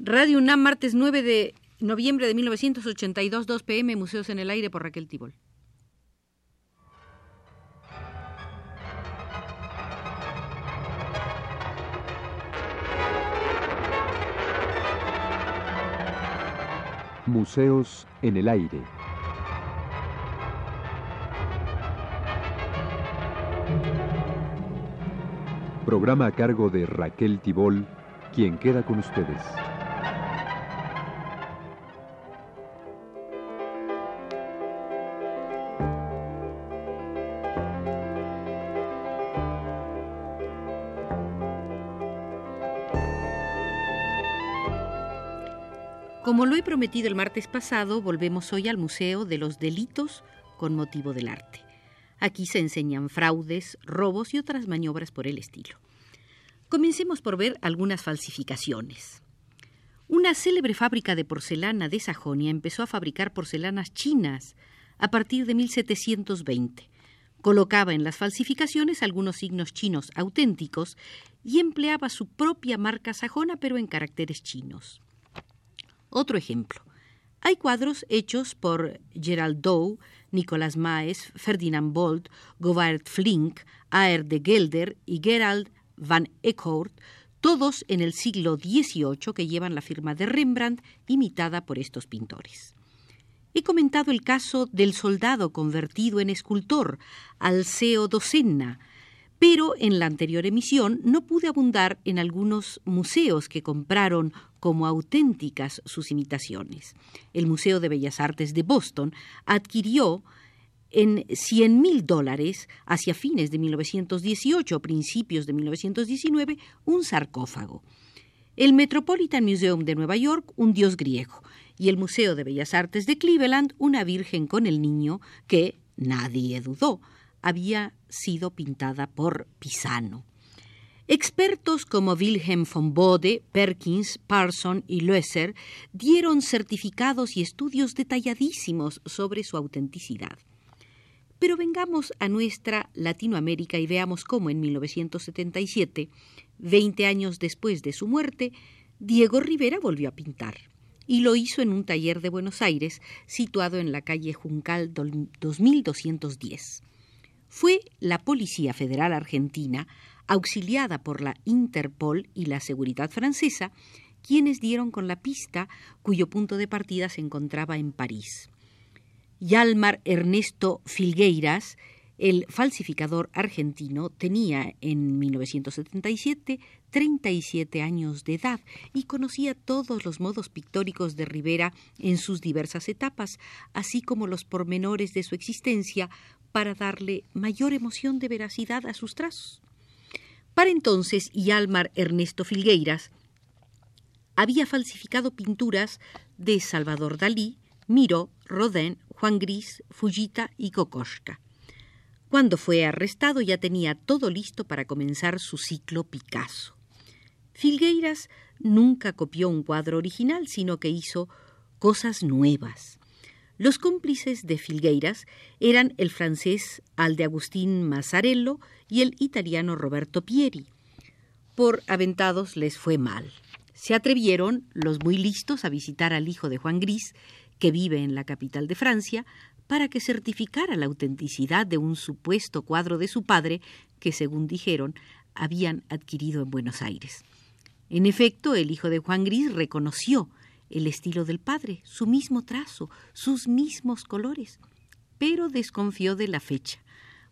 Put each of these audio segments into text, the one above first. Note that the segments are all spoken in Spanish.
Radio UNAM, martes 9 de noviembre de 1982, 2 pm, Museos en el Aire por Raquel Tibol. Museos en el Aire. Programa a cargo de Raquel Tibol, quien queda con ustedes. Como lo he prometido el martes pasado, volvemos hoy al Museo de los Delitos con motivo del arte. Aquí se enseñan fraudes, robos y otras maniobras por el estilo. Comencemos por ver algunas falsificaciones. Una célebre fábrica de porcelana de Sajonia empezó a fabricar porcelanas chinas a partir de 1720. Colocaba en las falsificaciones algunos signos chinos auténticos y empleaba su propia marca sajona pero en caracteres chinos. Otro ejemplo. Hay cuadros hechos por Gerald Dow, Nicolas Maes, Ferdinand Bolt, Govard Flink, Aer de Gelder y Gerald van Eckhout, todos en el siglo XVIII que llevan la firma de Rembrandt imitada por estos pintores. He comentado el caso del soldado convertido en escultor, Alceo Dosenna, pero en la anterior emisión no pude abundar en algunos museos que compraron como auténticas sus imitaciones. El Museo de Bellas Artes de Boston adquirió en 100 mil dólares hacia fines de 1918 o principios de 1919 un sarcófago. El Metropolitan Museum de Nueva York un dios griego y el Museo de Bellas Artes de Cleveland una virgen con el niño que, nadie dudó, había sido pintada por Pisano. Expertos como Wilhelm von Bode, Perkins, Parson y Loesser dieron certificados y estudios detalladísimos sobre su autenticidad. Pero vengamos a nuestra Latinoamérica y veamos cómo en 1977, 20 años después de su muerte, Diego Rivera volvió a pintar. Y lo hizo en un taller de Buenos Aires, situado en la calle Juncal 2210. Fue la Policía Federal Argentina auxiliada por la Interpol y la Seguridad francesa, quienes dieron con la pista cuyo punto de partida se encontraba en París. Yalmar Ernesto Filgueiras, el falsificador argentino, tenía en 1977 37 años de edad y conocía todos los modos pictóricos de Rivera en sus diversas etapas, así como los pormenores de su existencia para darle mayor emoción de veracidad a sus trazos. Para entonces, Yalmar Ernesto Filgueiras había falsificado pinturas de Salvador Dalí, Miró, Rodin, Juan Gris, Fujita y Kokoschka. Cuando fue arrestado ya tenía todo listo para comenzar su ciclo Picasso. Filgueiras nunca copió un cuadro original, sino que hizo cosas nuevas. Los cómplices de Filgueiras eran el francés Alde Agustín Mazzarello y el italiano Roberto Pieri. Por aventados les fue mal. Se atrevieron los muy listos a visitar al hijo de Juan Gris, que vive en la capital de Francia, para que certificara la autenticidad de un supuesto cuadro de su padre que, según dijeron, habían adquirido en Buenos Aires. En efecto, el hijo de Juan Gris reconoció el estilo del padre, su mismo trazo, sus mismos colores, pero desconfió de la fecha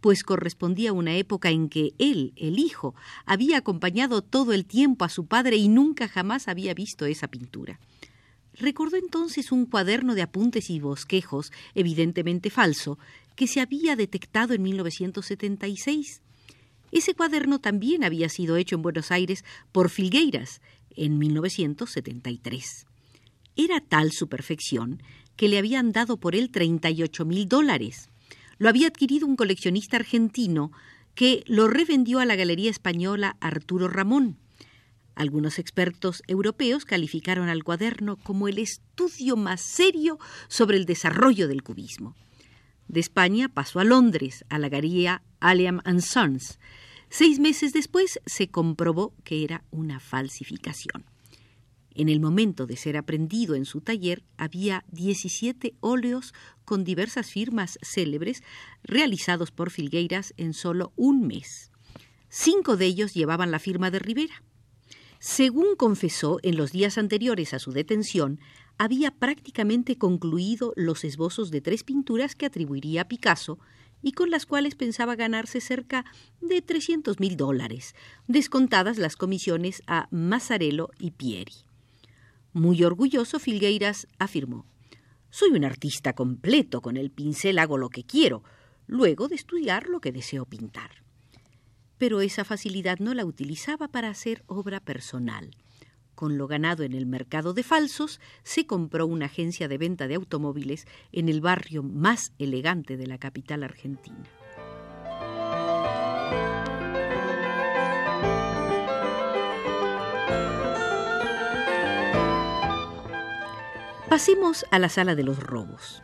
pues correspondía a una época en que él, el hijo, había acompañado todo el tiempo a su padre y nunca jamás había visto esa pintura. Recordó entonces un cuaderno de apuntes y bosquejos, evidentemente falso, que se había detectado en 1976. Ese cuaderno también había sido hecho en Buenos Aires por Filgueiras en 1973. Era tal su perfección que le habían dado por él 38 mil dólares lo había adquirido un coleccionista argentino que lo revendió a la Galería Española Arturo Ramón. Algunos expertos europeos calificaron al cuaderno como el estudio más serio sobre el desarrollo del cubismo. De España pasó a Londres, a la Galería Alliam Sons. Seis meses después se comprobó que era una falsificación. En el momento de ser aprendido en su taller había 17 óleos con diversas firmas célebres realizados por Filgueiras en solo un mes. Cinco de ellos llevaban la firma de Rivera. Según confesó en los días anteriores a su detención, había prácticamente concluido los esbozos de tres pinturas que atribuiría a Picasso y con las cuales pensaba ganarse cerca de 300 mil dólares, descontadas las comisiones a Mazzarello y Pieri. Muy orgulloso, Filgueiras afirmó Soy un artista completo, con el pincel hago lo que quiero, luego de estudiar lo que deseo pintar. Pero esa facilidad no la utilizaba para hacer obra personal. Con lo ganado en el mercado de falsos, se compró una agencia de venta de automóviles en el barrio más elegante de la capital argentina. Pasemos a la sala de los robos.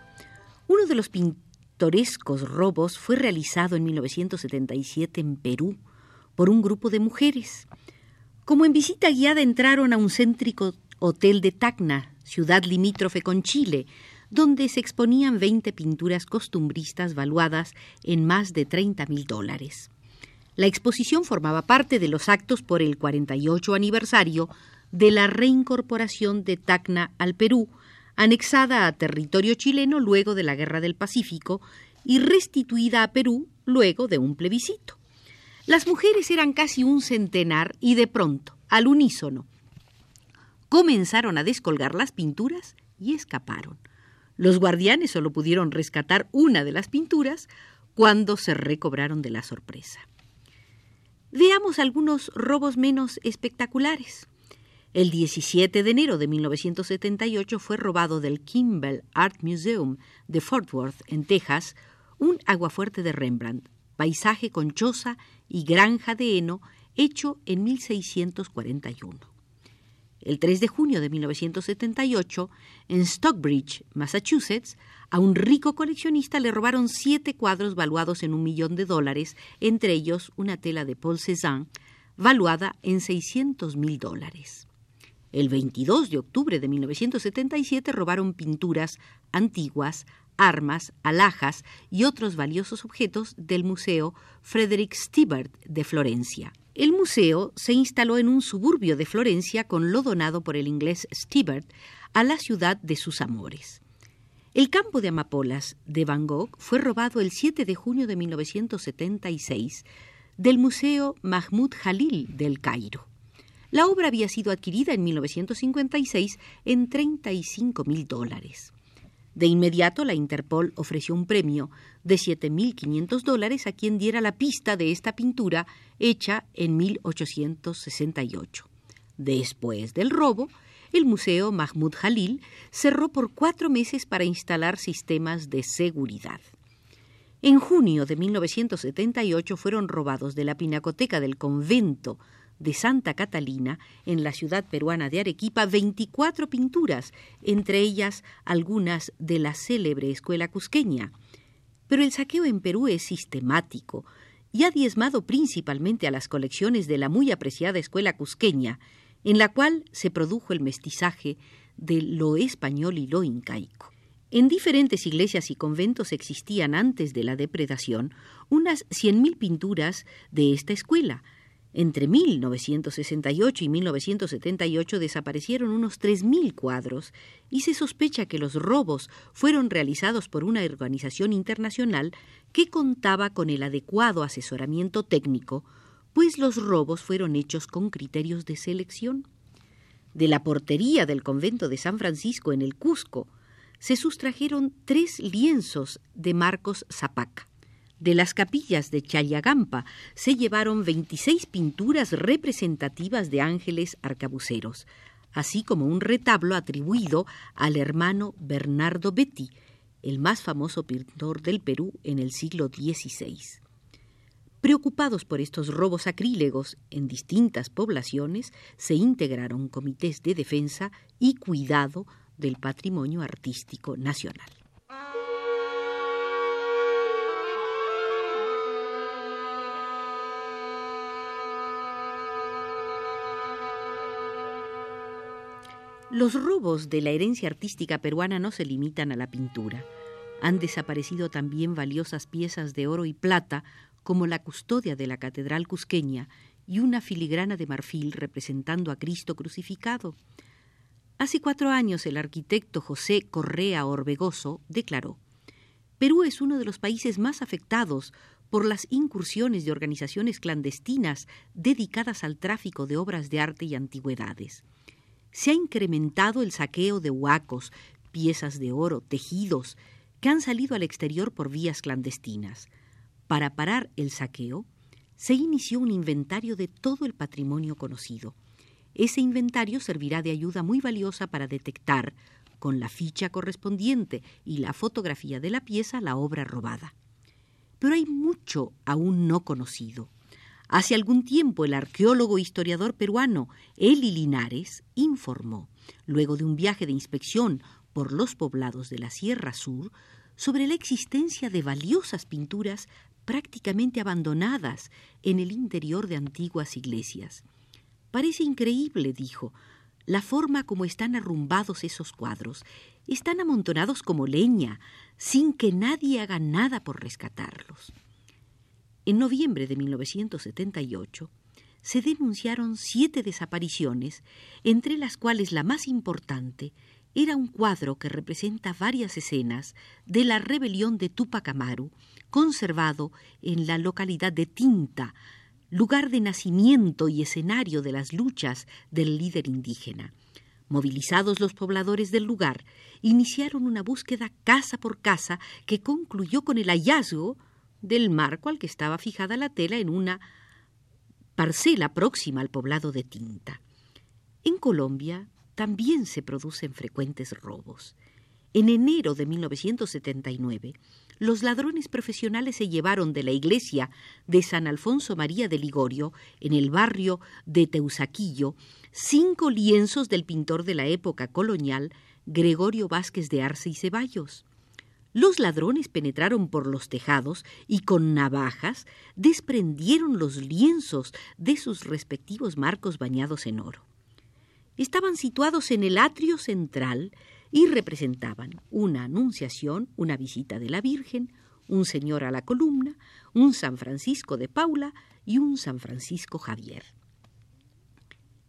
Uno de los pintorescos robos fue realizado en 1977 en Perú por un grupo de mujeres. Como en visita guiada entraron a un céntrico hotel de Tacna, ciudad limítrofe con Chile, donde se exponían 20 pinturas costumbristas valuadas en más de 30 mil dólares. La exposición formaba parte de los actos por el 48 aniversario de la reincorporación de Tacna al Perú, anexada a territorio chileno luego de la Guerra del Pacífico y restituida a Perú luego de un plebiscito. Las mujeres eran casi un centenar y de pronto, al unísono, comenzaron a descolgar las pinturas y escaparon. Los guardianes solo pudieron rescatar una de las pinturas cuando se recobraron de la sorpresa. Veamos algunos robos menos espectaculares. El 17 de enero de 1978 fue robado del Kimball Art Museum de Fort Worth, en Texas, un aguafuerte de Rembrandt, paisaje con choza y granja de heno, hecho en 1641. El 3 de junio de 1978, en Stockbridge, Massachusetts, a un rico coleccionista le robaron siete cuadros valuados en un millón de dólares, entre ellos una tela de Paul Cézanne, valuada en 600 mil dólares. El 22 de octubre de 1977 robaron pinturas antiguas, armas, alhajas y otros valiosos objetos del Museo Frederick Stibert de Florencia. El museo se instaló en un suburbio de Florencia con lo donado por el inglés Stibert a la ciudad de sus amores. El campo de amapolas de Van Gogh fue robado el 7 de junio de 1976 del Museo Mahmoud Jalil del Cairo. La obra había sido adquirida en 1956 en 35 mil dólares. De inmediato, la Interpol ofreció un premio de 7.500 dólares a quien diera la pista de esta pintura hecha en 1868. Después del robo, el Museo Mahmoud Jalil cerró por cuatro meses para instalar sistemas de seguridad. En junio de 1978 fueron robados de la pinacoteca del convento de Santa Catalina, en la ciudad peruana de Arequipa, 24 pinturas, entre ellas algunas de la célebre escuela cusqueña. Pero el saqueo en Perú es sistemático y ha diezmado principalmente a las colecciones de la muy apreciada escuela cusqueña, en la cual se produjo el mestizaje de lo español y lo incaico. En diferentes iglesias y conventos existían antes de la depredación unas 100.000 pinturas de esta escuela, entre 1968 y 1978 desaparecieron unos 3.000 cuadros y se sospecha que los robos fueron realizados por una organización internacional que contaba con el adecuado asesoramiento técnico, pues los robos fueron hechos con criterios de selección. De la portería del convento de San Francisco en el Cusco se sustrajeron tres lienzos de Marcos Zapaca. De las capillas de Chayagampa se llevaron 26 pinturas representativas de ángeles arcabuceros, así como un retablo atribuido al hermano Bernardo Betti, el más famoso pintor del Perú en el siglo XVI. Preocupados por estos robos acrílegos en distintas poblaciones, se integraron comités de defensa y cuidado del patrimonio artístico nacional. Los robos de la herencia artística peruana no se limitan a la pintura. Han desaparecido también valiosas piezas de oro y plata, como la custodia de la Catedral Cusqueña y una filigrana de marfil representando a Cristo crucificado. Hace cuatro años el arquitecto José Correa Orbegoso declaró Perú es uno de los países más afectados por las incursiones de organizaciones clandestinas dedicadas al tráfico de obras de arte y antigüedades se ha incrementado el saqueo de huacos, piezas de oro, tejidos, que han salido al exterior por vías clandestinas. Para parar el saqueo, se inició un inventario de todo el patrimonio conocido. Ese inventario servirá de ayuda muy valiosa para detectar, con la ficha correspondiente y la fotografía de la pieza, la obra robada. Pero hay mucho aún no conocido. Hace algún tiempo el arqueólogo e historiador peruano Eli Linares informó, luego de un viaje de inspección por los poblados de la Sierra Sur, sobre la existencia de valiosas pinturas prácticamente abandonadas en el interior de antiguas iglesias. Parece increíble, dijo, la forma como están arrumbados esos cuadros. Están amontonados como leña, sin que nadie haga nada por rescatarlos. En noviembre de 1978 se denunciaron siete desapariciones, entre las cuales la más importante era un cuadro que representa varias escenas de la rebelión de Tupac Amaru, conservado en la localidad de Tinta, lugar de nacimiento y escenario de las luchas del líder indígena. Movilizados los pobladores del lugar, iniciaron una búsqueda casa por casa que concluyó con el hallazgo del marco al que estaba fijada la tela en una parcela próxima al poblado de Tinta. En Colombia también se producen frecuentes robos. En enero de 1979, los ladrones profesionales se llevaron de la iglesia de San Alfonso María de Ligorio, en el barrio de Teusaquillo, cinco lienzos del pintor de la época colonial Gregorio Vázquez de Arce y Ceballos. Los ladrones penetraron por los tejados y con navajas desprendieron los lienzos de sus respectivos marcos bañados en oro. Estaban situados en el atrio central y representaban una anunciación, una visita de la Virgen, un señor a la columna, un San Francisco de Paula y un San Francisco Javier.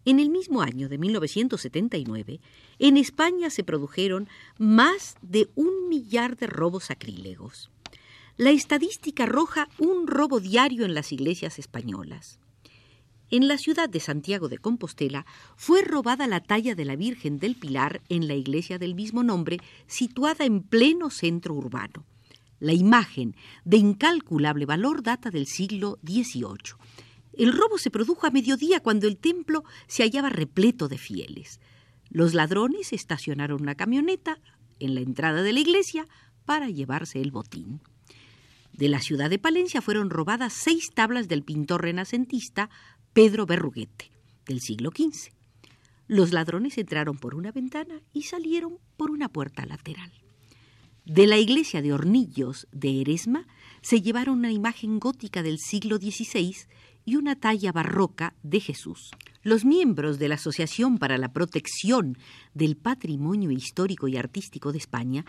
En el mismo año de 1979, en España se produjeron más de un millar de robos sacrílegos. La estadística arroja un robo diario en las iglesias españolas. En la ciudad de Santiago de Compostela fue robada la talla de la Virgen del Pilar en la iglesia del mismo nombre, situada en pleno centro urbano. La imagen, de incalculable valor, data del siglo XVIII el robo se produjo a mediodía cuando el templo se hallaba repleto de fieles. Los ladrones estacionaron una camioneta en la entrada de la iglesia para llevarse el botín. De la ciudad de Palencia fueron robadas seis tablas del pintor renacentista Pedro Berruguete, del siglo XV. Los ladrones entraron por una ventana y salieron por una puerta lateral. De la iglesia de Hornillos de Eresma se llevaron una imagen gótica del siglo XVI y una talla barroca de Jesús. Los miembros de la Asociación para la Protección del Patrimonio Histórico y Artístico de España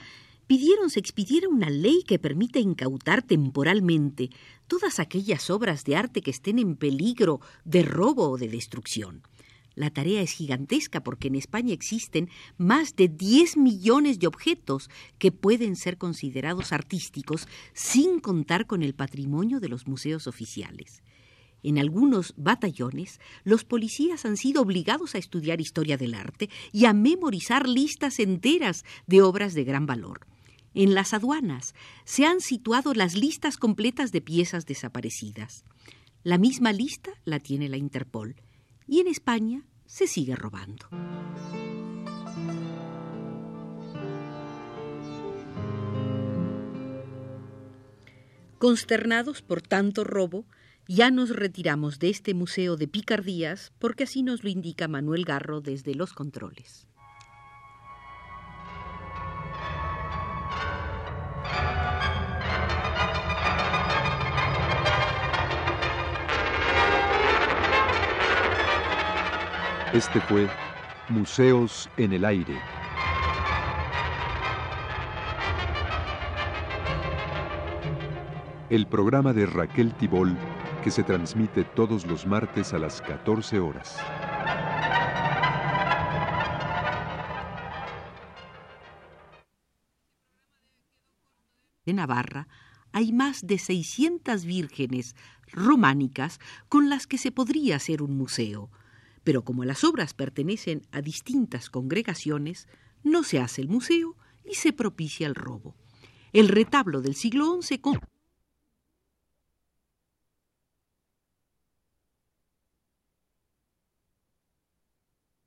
pidieron se expidiera una ley que permita incautar temporalmente todas aquellas obras de arte que estén en peligro de robo o de destrucción. La tarea es gigantesca porque en España existen más de 10 millones de objetos que pueden ser considerados artísticos sin contar con el patrimonio de los museos oficiales. En algunos batallones, los policías han sido obligados a estudiar historia del arte y a memorizar listas enteras de obras de gran valor. En las aduanas se han situado las listas completas de piezas desaparecidas. La misma lista la tiene la Interpol y en España se sigue robando. Consternados por tanto robo, ya nos retiramos de este museo de picardías porque así nos lo indica Manuel Garro desde los controles. Este fue Museos en el aire. El programa de Raquel Tibol que se transmite todos los martes a las 14 horas. En Navarra hay más de 600 vírgenes románicas con las que se podría hacer un museo, pero como las obras pertenecen a distintas congregaciones, no se hace el museo y se propicia el robo. El retablo del siglo XI con